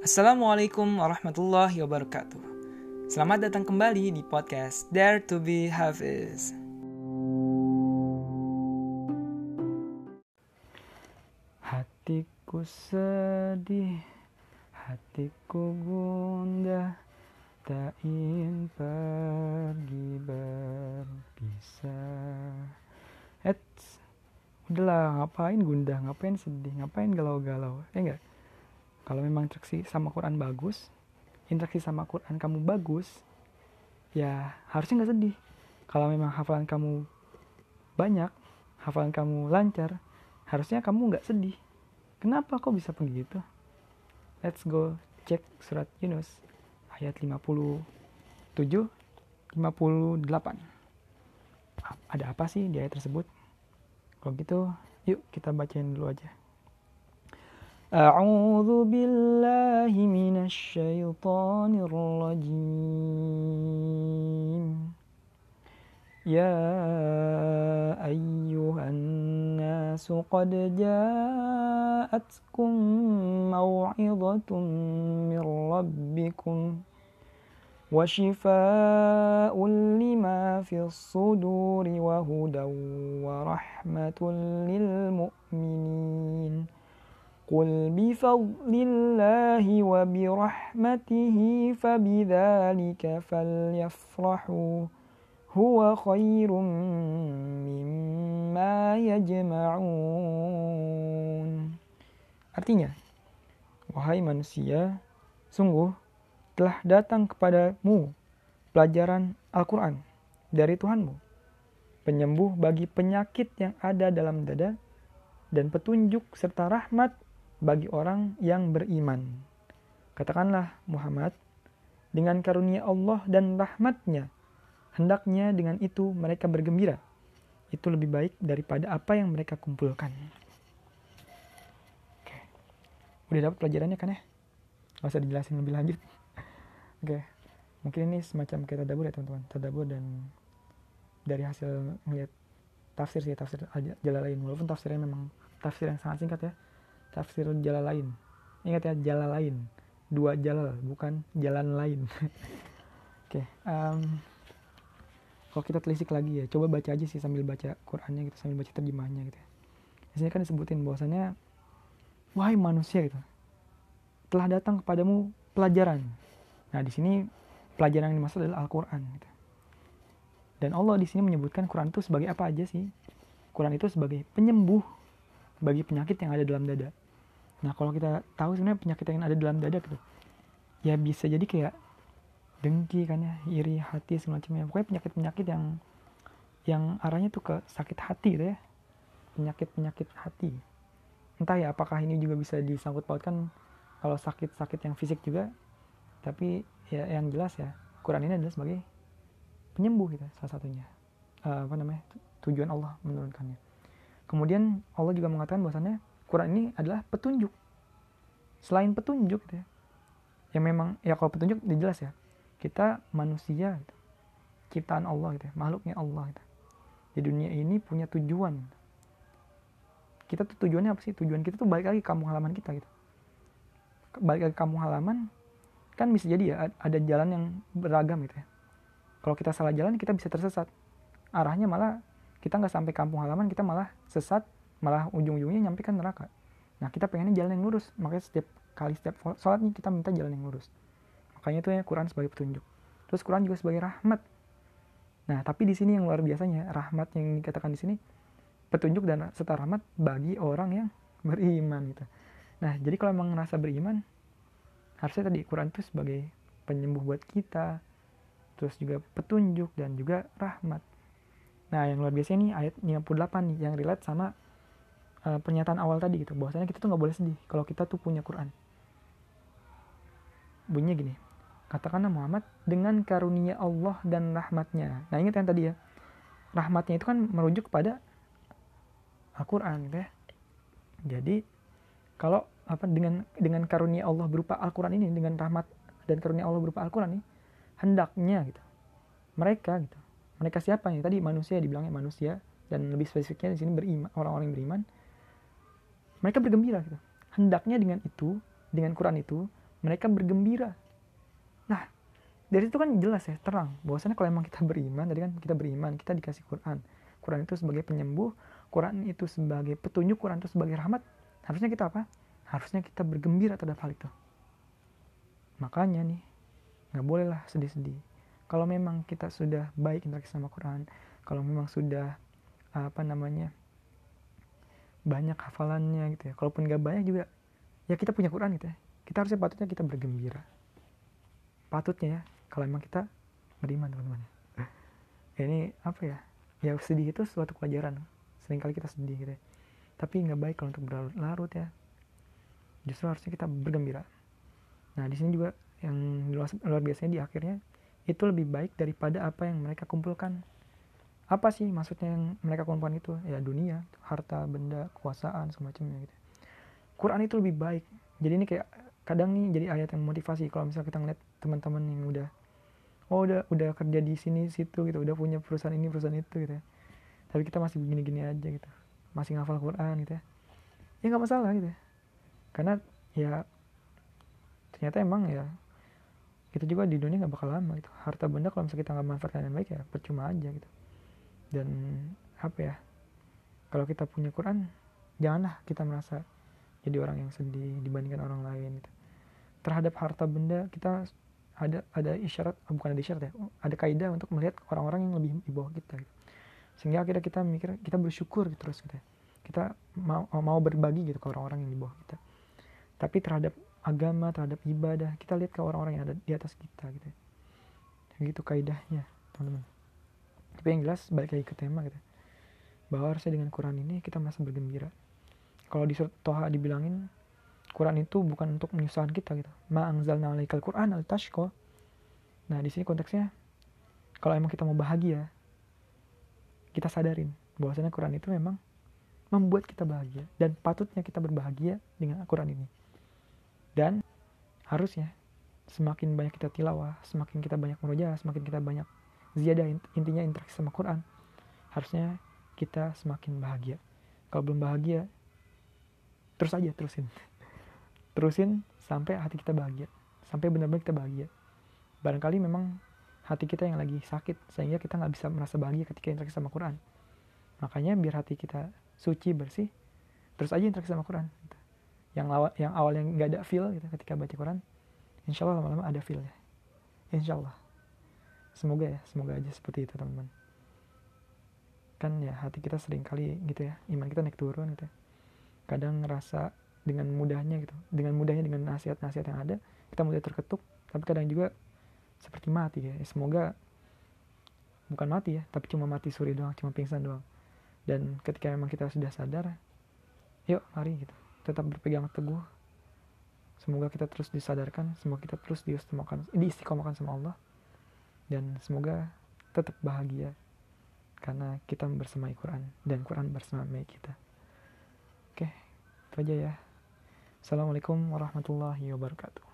Assalamualaikum warahmatullahi wabarakatuh. Selamat datang kembali di podcast Dare to be Hafiz. Hatiku sedih, hatiku gundah, tak ingin pergi berpisah. Eits, udahlah ngapain gundah, ngapain sedih, ngapain galau-galau, ya enggak? Kalau memang interaksi sama Quran bagus interaksi sama Quran kamu bagus ya harusnya nggak sedih. Kalau memang hafalan kamu banyak hafalan kamu lancar harusnya kamu nggak sedih. Kenapa kok bisa begitu? Let's go cek surat Yunus ayat 57 58 ada apa sih di ayat tersebut? Kalau gitu yuk kita bacain dulu aja أعوذ بالله من الشيطان الرجيم. يا أيها الناس قد جاءتكم موعظة من ربكم وشفاء لما في الصدور وهدى ورحمة للمؤمنين. قل بفضل الله وبرحمته فبذلك فليفرحوا هو خير مما يجمعون Artinya, wahai manusia, sungguh telah datang kepadamu pelajaran Al-Quran dari Tuhanmu, penyembuh bagi penyakit yang ada dalam dada, dan petunjuk serta rahmat bagi orang yang beriman. Katakanlah Muhammad, dengan karunia Allah dan rahmatnya, hendaknya dengan itu mereka bergembira. Itu lebih baik daripada apa yang mereka kumpulkan. Oke. Udah dapat pelajarannya kan ya? Gak usah dijelasin lebih lanjut. Oke. Mungkin ini semacam kayak tadabur ya teman-teman. Tadabur dan dari hasil melihat tafsir sih, tafsir jalan lain. Walaupun tafsirnya memang tafsir yang sangat singkat ya tafsir jalan lain. Ingat ya jalan lain. Dua jalan bukan jalan lain. Oke okay, um, kalau kita telisik lagi ya coba baca aja sih sambil baca Qurannya gitu sambil baca terjemahnya gitu ya. di kan disebutin bahwasanya wahai manusia gitu. Telah datang kepadamu pelajaran. Nah di sini pelajaran yang dimaksud adalah Al-Quran gitu. dan Allah di sini menyebutkan Quran itu sebagai apa aja sih? Quran itu sebagai penyembuh bagi penyakit yang ada dalam dada Nah kalau kita tahu sebenarnya penyakit yang ada dalam dada gitu, ya bisa jadi kayak dengki kan ya, iri hati semacamnya. Pokoknya penyakit-penyakit yang yang arahnya tuh ke sakit hati gitu ya, penyakit-penyakit hati. Entah ya apakah ini juga bisa disangkut pautkan kalau sakit-sakit yang fisik juga, tapi ya yang jelas ya Quran ini adalah sebagai penyembuh gitu salah satunya. Uh, apa namanya tujuan Allah menurunkannya. Kemudian Allah juga mengatakan bahwasannya Quran ini adalah petunjuk. Selain petunjuk gitu ya. Yang memang ya kalau petunjuk jelas ya. Kita manusia gitu. Ciptaan Allah gitu ya, makhluknya Allah gitu. Di dunia ini punya tujuan. Kita tuh tujuannya apa sih? Tujuan kita tuh balik lagi ke kampung halaman kita gitu. Balik lagi ke kampung halaman kan bisa jadi ya ada jalan yang beragam gitu ya. Kalau kita salah jalan kita bisa tersesat. Arahnya malah kita nggak sampai kampung halaman kita malah sesat malah ujung-ujungnya nyampe kan neraka. Nah kita pengennya jalan yang lurus. Makanya setiap kali setiap sholat kita minta jalan yang lurus. Makanya itu ya Quran sebagai petunjuk. Terus Quran juga sebagai rahmat. Nah tapi di sini yang luar biasanya rahmat yang dikatakan di sini petunjuk dan serta rahmat bagi orang yang beriman gitu. Nah jadi kalau memang ngerasa beriman harusnya tadi Quran itu sebagai penyembuh buat kita terus juga petunjuk dan juga rahmat nah yang luar biasa ini ayat 58 nih yang relate sama uh, pernyataan awal tadi gitu. Bahwasanya kita tuh nggak boleh sedih kalau kita tuh punya Quran. Bunyinya gini katakanlah Muhammad dengan karunia Allah dan rahmatnya. Nah ingat yang tadi ya rahmatnya itu kan merujuk kepada Al-Quran gitu ya. Jadi kalau apa dengan dengan karunia Allah berupa Al-Quran ini dengan rahmat dan karunia Allah berupa Al-Quran ini hendaknya gitu mereka gitu mereka siapa? Nih tadi manusia dibilangnya manusia. Dan lebih spesifiknya di sini beriman orang-orang yang beriman. Mereka bergembira gitu. Hendaknya dengan itu, dengan Quran itu, mereka bergembira. Nah dari itu kan jelas ya terang. Bahwasanya kalau emang kita beriman tadi kan kita beriman kita dikasih Quran. Quran itu sebagai penyembuh Quran itu sebagai petunjuk Quran itu sebagai rahmat. Harusnya kita apa? Harusnya kita bergembira terhadap hal itu. Makanya nih nggak bolehlah sedih-sedih kalau memang kita sudah baik interaksi sama Quran kalau memang sudah apa namanya banyak hafalannya gitu ya kalaupun nggak banyak juga ya kita punya Quran gitu ya. Kita harusnya patutnya kita bergembira. Patutnya ya kalau memang kita beriman teman-teman. Ini apa ya ya sedih itu suatu pelajaran. Seringkali kita sedih gitu ya. Tapi nggak baik kalau untuk berlarut-larut ya. Justru harusnya kita bergembira. Nah di sini juga yang luar, luar biasanya di akhirnya itu lebih baik daripada apa yang mereka kumpulkan. Apa sih maksudnya yang mereka kumpulkan itu? Ya dunia harta benda kekuasaan semacamnya gitu. Quran itu lebih baik. Jadi ini kayak kadang nih jadi ayat yang motivasi kalau misalnya kita ngeliat teman-teman yang udah oh udah udah kerja di sini situ gitu udah punya perusahaan ini perusahaan itu gitu ya. Tapi kita masih begini-gini aja gitu. Masih ngafal Quran gitu ya. Ya nggak masalah gitu ya. Karena ya ternyata emang ya kita juga di dunia nggak bakal lama gitu harta benda kalau misalnya kita nggak manfaatkan yang baik ya percuma aja gitu dan apa ya kalau kita punya Quran janganlah kita merasa jadi orang yang sedih dibandingkan orang lain gitu. terhadap harta benda kita ada ada isyarat oh, bukan ada isyarat ya ada kaidah untuk melihat orang-orang yang lebih di bawah kita gitu. sehingga akhirnya kita mikir kita bersyukur gitu terus gitu ya. kita mau mau berbagi gitu ke orang-orang yang di bawah kita tapi terhadap agama terhadap ibadah. Kita lihat ke orang-orang yang ada di atas kita gitu gitu kaidahnya teman-teman. Tapi yang jelas balik lagi ke tema gitu bahwa harusnya dengan Quran ini kita merasa bergembira. Kalau di surat Toha dibilangin Quran itu bukan untuk menyusahkan kita gitu. Ma anzalna alaikal Quran al tashko nah di sini konteksnya kalau emang kita mau bahagia kita sadarin bahwasanya Quran itu memang membuat kita bahagia dan patutnya kita berbahagia dengan Al-Quran ini dan harusnya semakin banyak kita tilawah semakin kita banyak meroja semakin kita banyak ziyadah intinya interaksi sama Quran harusnya kita semakin bahagia. Kalau belum bahagia terus aja terusin. Terusin sampai hati kita bahagia sampai benar-benar kita bahagia. Barangkali memang hati kita yang lagi sakit sehingga kita nggak bisa merasa bahagia ketika interaksi sama Quran. Makanya biar hati kita suci bersih terus aja interaksi sama Quran yang awal yang awal yang nggak ada feel gitu ketika baca Quran insya Allah lama-lama ada feel ya. Insya Allah semoga ya semoga aja seperti itu teman-teman. Kan ya hati kita sering kali gitu ya iman kita naik turun gitu ya. kadang ngerasa dengan mudahnya gitu dengan mudahnya dengan nasihat-nasihat yang ada kita mudah terketuk tapi kadang juga seperti mati ya. ya semoga bukan mati ya tapi cuma mati suri doang cuma pingsan doang. Dan ketika memang kita sudah sadar yuk mari gitu tetap berpegang teguh. Semoga kita terus disadarkan semoga kita terus diistiqomahkan diistiqomahkan sama Allah. Dan semoga tetap bahagia karena kita bersemai Quran dan Quran bersemai kita. Oke itu aja ya. Assalamualaikum warahmatullahi wabarakatuh